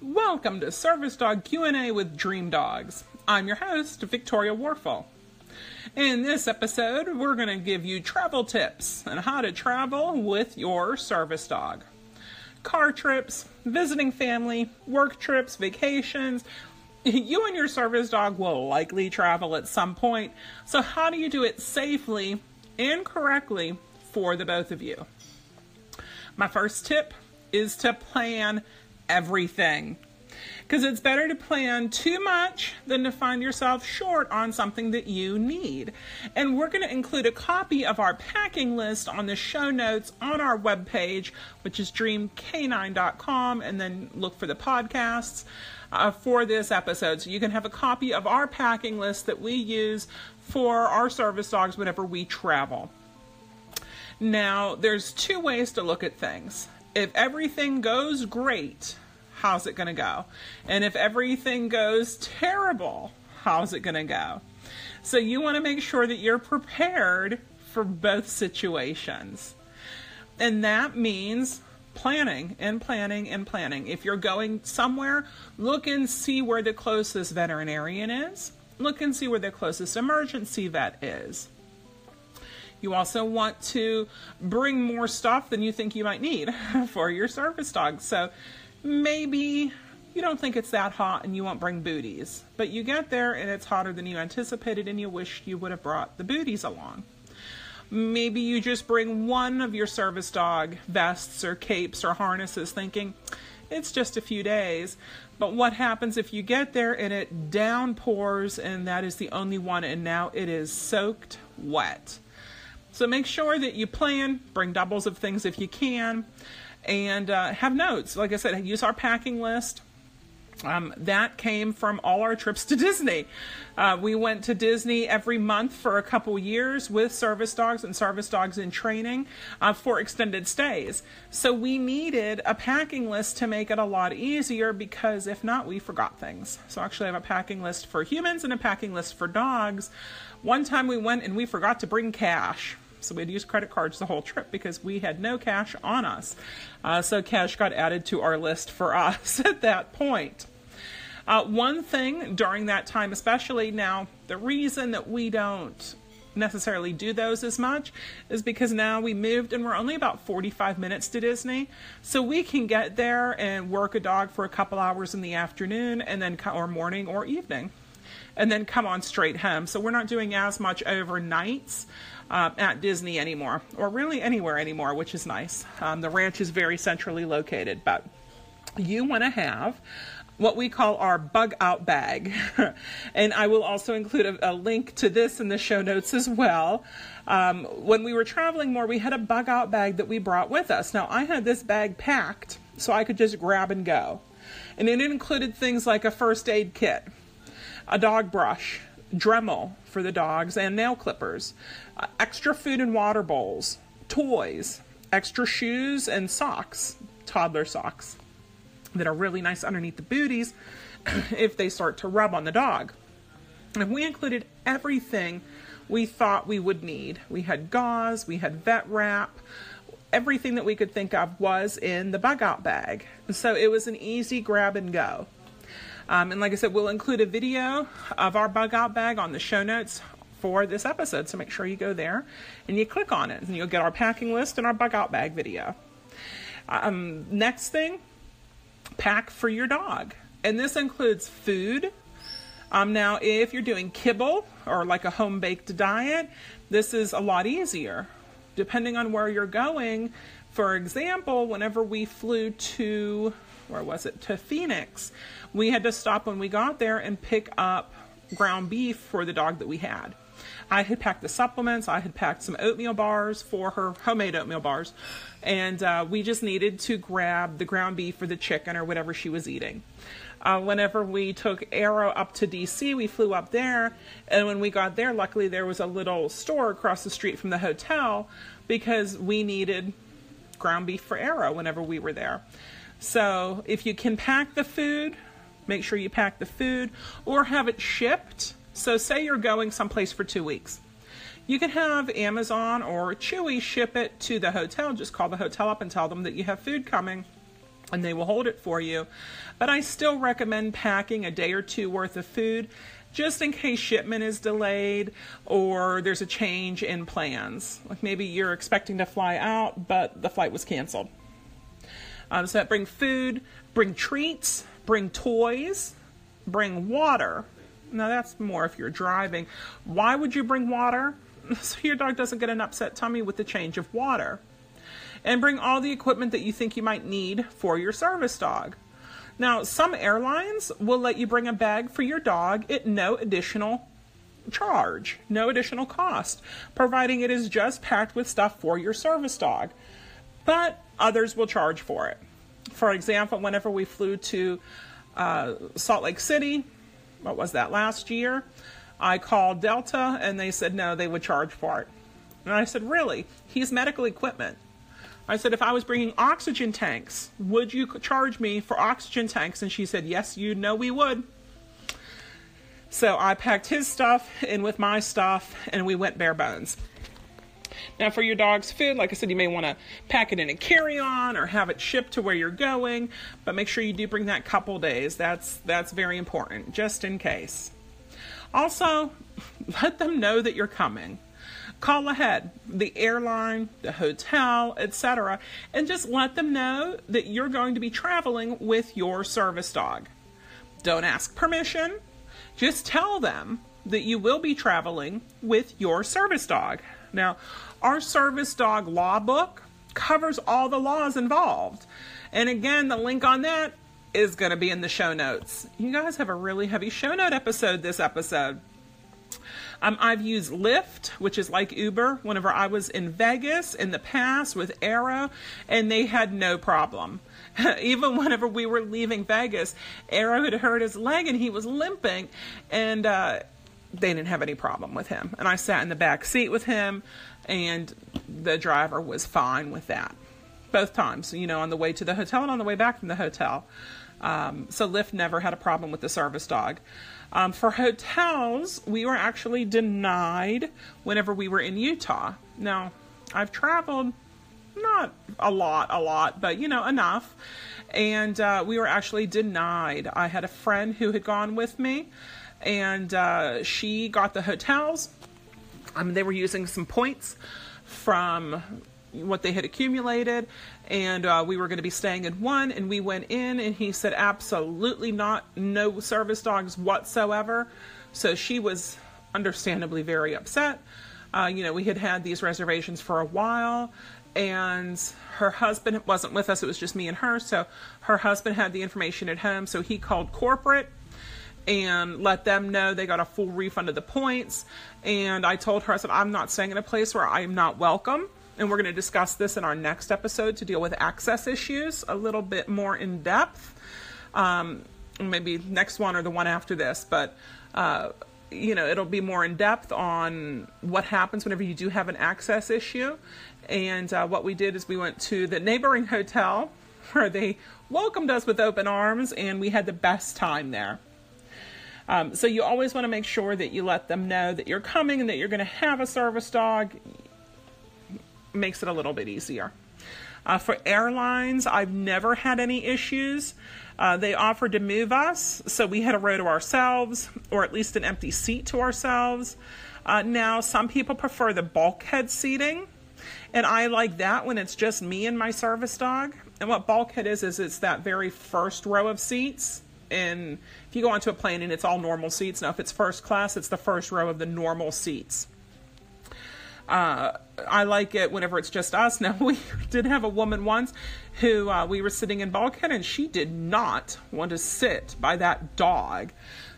Welcome to Service Dog Q&A with Dream Dogs. I'm your host, Victoria Warfel. In this episode, we're going to give you travel tips and how to travel with your service dog. Car trips, visiting family, work trips, vacations. You and your service dog will likely travel at some point. So, how do you do it safely and correctly for the both of you? My first tip is to plan everything. Because it's better to plan too much than to find yourself short on something that you need. And we're going to include a copy of our packing list on the show notes on our webpage, which is dreamk9.com, and then look for the podcasts. Uh, for this episode. So you can have a copy of our packing list that we use for our service dogs whenever we travel. Now, there's two ways to look at things if everything goes great, how's it going to go? And if everything goes terrible, how's it going to go? So you want to make sure that you're prepared for both situations. And that means planning and planning and planning. If you're going somewhere, look and see where the closest veterinarian is. Look and see where the closest emergency vet is. You also want to bring more stuff than you think you might need for your service dog. So maybe you don't think it's that hot and you won't bring booties, but you get there and it's hotter than you anticipated and you wish you would have brought the booties along. Maybe you just bring one of your service dog vests or capes or harnesses thinking it's just a few days. But what happens if you get there and it downpours and that is the only one and now it is soaked wet? So make sure that you plan, bring doubles of things if you can, and uh, have notes. Like I said, use our packing list. Um, that came from all our trips to Disney. Uh, we went to Disney every month for a couple years with service dogs and service dogs in training uh, for extended stays. So we needed a packing list to make it a lot easier because if not, we forgot things. So actually, I have a packing list for humans and a packing list for dogs. One time we went and we forgot to bring cash. So we had used credit cards the whole trip because we had no cash on us. Uh, so cash got added to our list for us at that point. Uh, one thing during that time, especially now, the reason that we don't necessarily do those as much is because now we moved and we're only about 45 minutes to Disney. So we can get there and work a dog for a couple hours in the afternoon and then or morning or evening and then come on straight home. So we're not doing as much overnights uh, at Disney anymore, or really anywhere anymore, which is nice. Um, the ranch is very centrally located, but you want to have what we call our bug out bag. and I will also include a, a, link to this in the show notes as well. Um, when we were traveling more, we had a bug out bag that we brought with us. Now, I had this bag packed so I could just grab and go. And it included things like a first aid kit, a dog brush, Dremel for the dogs, and nail clippers, uh, extra food and water bowls, toys, extra shoes and socks, toddler socks that are really nice underneath the booties if they start to rub on the dog. And we included everything we thought we would need. We had gauze, we had vet wrap, everything that we could think of was in the bug out bag. So it was an easy grab and go. Um, and like I said, we'll include a video of our bug out bag on the show notes for this episode. So make sure you go there and you click on it, and you'll get our packing list and our bug out bag video. Um, next thing, pack for your dog. And this includes food. Um, now, if you're doing kibble or like a home baked diet, this is a lot easier. Depending on where you're going, for example, whenever we flew to, where was it, to Phoenix, we had to stop when we got there and pick up ground beef for the dog that we had. I had packed the supplements, I had packed some oatmeal bars for her, homemade oatmeal bars, and uh, we just needed to grab the ground beef or the chicken or whatever she was eating. Uh, whenever we took Arrow up to DC, we flew up there, and when we got there, luckily there was a little store across the street from the hotel because we needed ground beef for Arrow whenever we were there. So if you can pack the food, make sure you pack the food or have it shipped. So, say you're going someplace for two weeks. You can have Amazon or Chewy ship it to the hotel. Just call the hotel up and tell them that you have food coming and they will hold it for you. But I still recommend packing a day or two worth of food just in case shipment is delayed or there's a change in plans. Like maybe you're expecting to fly out, but the flight was canceled. Um, so bring food, bring treats, bring toys, bring water. Now that's more if you're driving. Why would you bring water? So your dog doesn't get an upset tummy with the change of water. And bring all the equipment that you think you might need for your service dog. Now, some airlines will let you bring a bag for your dog at no additional charge, no additional cost, providing it is just packed with stuff for your service dog. But others will charge for it. For example, whenever we flew to uh, Salt Lake City, what was that, last year? I called Delta and they said no, they would charge for it. And I said, Really? He's medical equipment. I said, if I was bringing oxygen tanks, would you charge me for oxygen tanks? And she said, yes, you know we would. So I packed his stuff in with my stuff, and we went bare bones. Now, for your dog's food, like I said, you may want to pack it in a carry on or have it shipped to where you're going, but make sure you do bring that couple days. That's, that's very important, just in case. Also, let them know that you're coming call ahead the airline the hotel etc and just let them know that you're going to be traveling with your service dog don't ask permission just tell them that you will be traveling with your service dog now our service dog law book covers all the laws involved and again the link on that is going to be in the show notes you guys have a really heavy show note episode this episode um, I've used Lyft, which is like Uber, whenever I was in Vegas in the past with Arrow, and they had no problem. Even whenever we were leaving Vegas, Arrow had hurt his leg and he was limping, and uh, they didn't have any problem with him. And I sat in the back seat with him, and the driver was fine with that. Both times, you know, on the way to the hotel and on the way back from the hotel. Um, so Lyft never had a problem with the service dog. Um, for hotels, we were actually denied whenever we were in Utah. Now, I've traveled not a lot, a lot, but you know, enough. And uh, we were actually denied. I had a friend who had gone with me, and uh, she got the hotels. I mean, they were using some points from what they had accumulated, and uh, we were going to be staying in one. And we went in, and he said, absolutely not, no service dogs whatsoever. So she was understandably very upset. Uh, you know, we had had these reservations for a while, and her husband wasn't with us, it was just me and her. So her husband had the information at home, so he called corporate and let them know they got a full refund of the points. And I told her, I said, I'm not staying in a place where I'm not welcome and we're going to discuss this in our next episode to deal with access issues a little bit more in depth. Um, maybe next one or the one after this, but uh, you know it'll be more in depth on what happens whenever you do have an access issue. And uh, what we did is we went to the neighboring hotel where they welcomed us with open arms, and we had the best time there. Um, so you always want to make sure that you let them know that you're coming and that you're going to have a service dog makes it a little bit easier. Uh, for airlines, I've never had any issues. Uh, they offered to move us, so we had a row to ourselves, or at least an empty seat to ourselves. Uh, now, some people prefer the bulkhead seating, and I like that when it's just me and my service dog. And what bulkhead is, is it's that very first row of seats. And if you go onto a plane and it's all normal seats, now if it's first class, it's the first row of the normal seats. Uh, I like it whenever it's just us. Now, we did have a woman once who uh, we were sitting in bulkhead and she did not want to sit by that dog.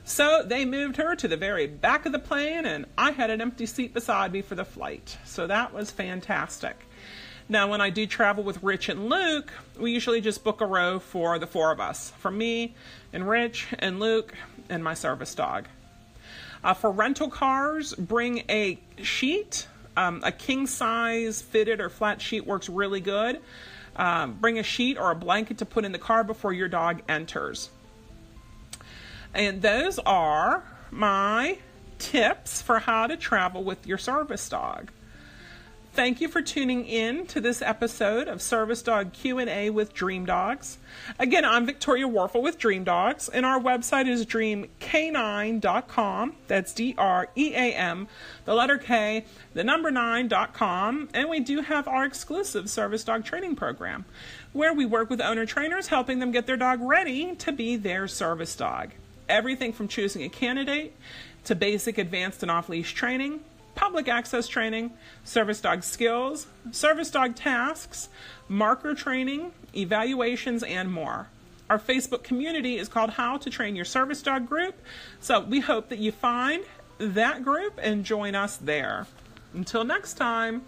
So they moved her to the very back of the plane and I had an empty seat beside me for the flight. So that was fantastic. Now, when I do travel with Rich and Luke, we usually just book a row for the four of us for me and Rich and Luke and my service dog. Uh, for rental cars, bring a sheet um, a king size fitted or flat sheet works really good. Um, bring a sheet or a blanket to put in the car before your dog enters. And those are my tips for how to travel with your service dog. Thank you for tuning in to this episode of Service Dog Q&A with Dream Dogs. Again, I'm Victoria Warfel with Dream Dogs, and our website is dreamk9.com. That's D-R-E-A-M, the letter K, the number 9.com, and we do have our exclusive Service Dog Training Program, where we work with owner trainers helping them get their dog ready to be their service dog. Everything from choosing a candidate to basic advanced and off-leash training, public access training, service dog skills, service dog tasks, marker training, evaluations, and more. Our Facebook community is called How to Train Your Service Dog Group, so we hope that you find that group and join us there. Until next time.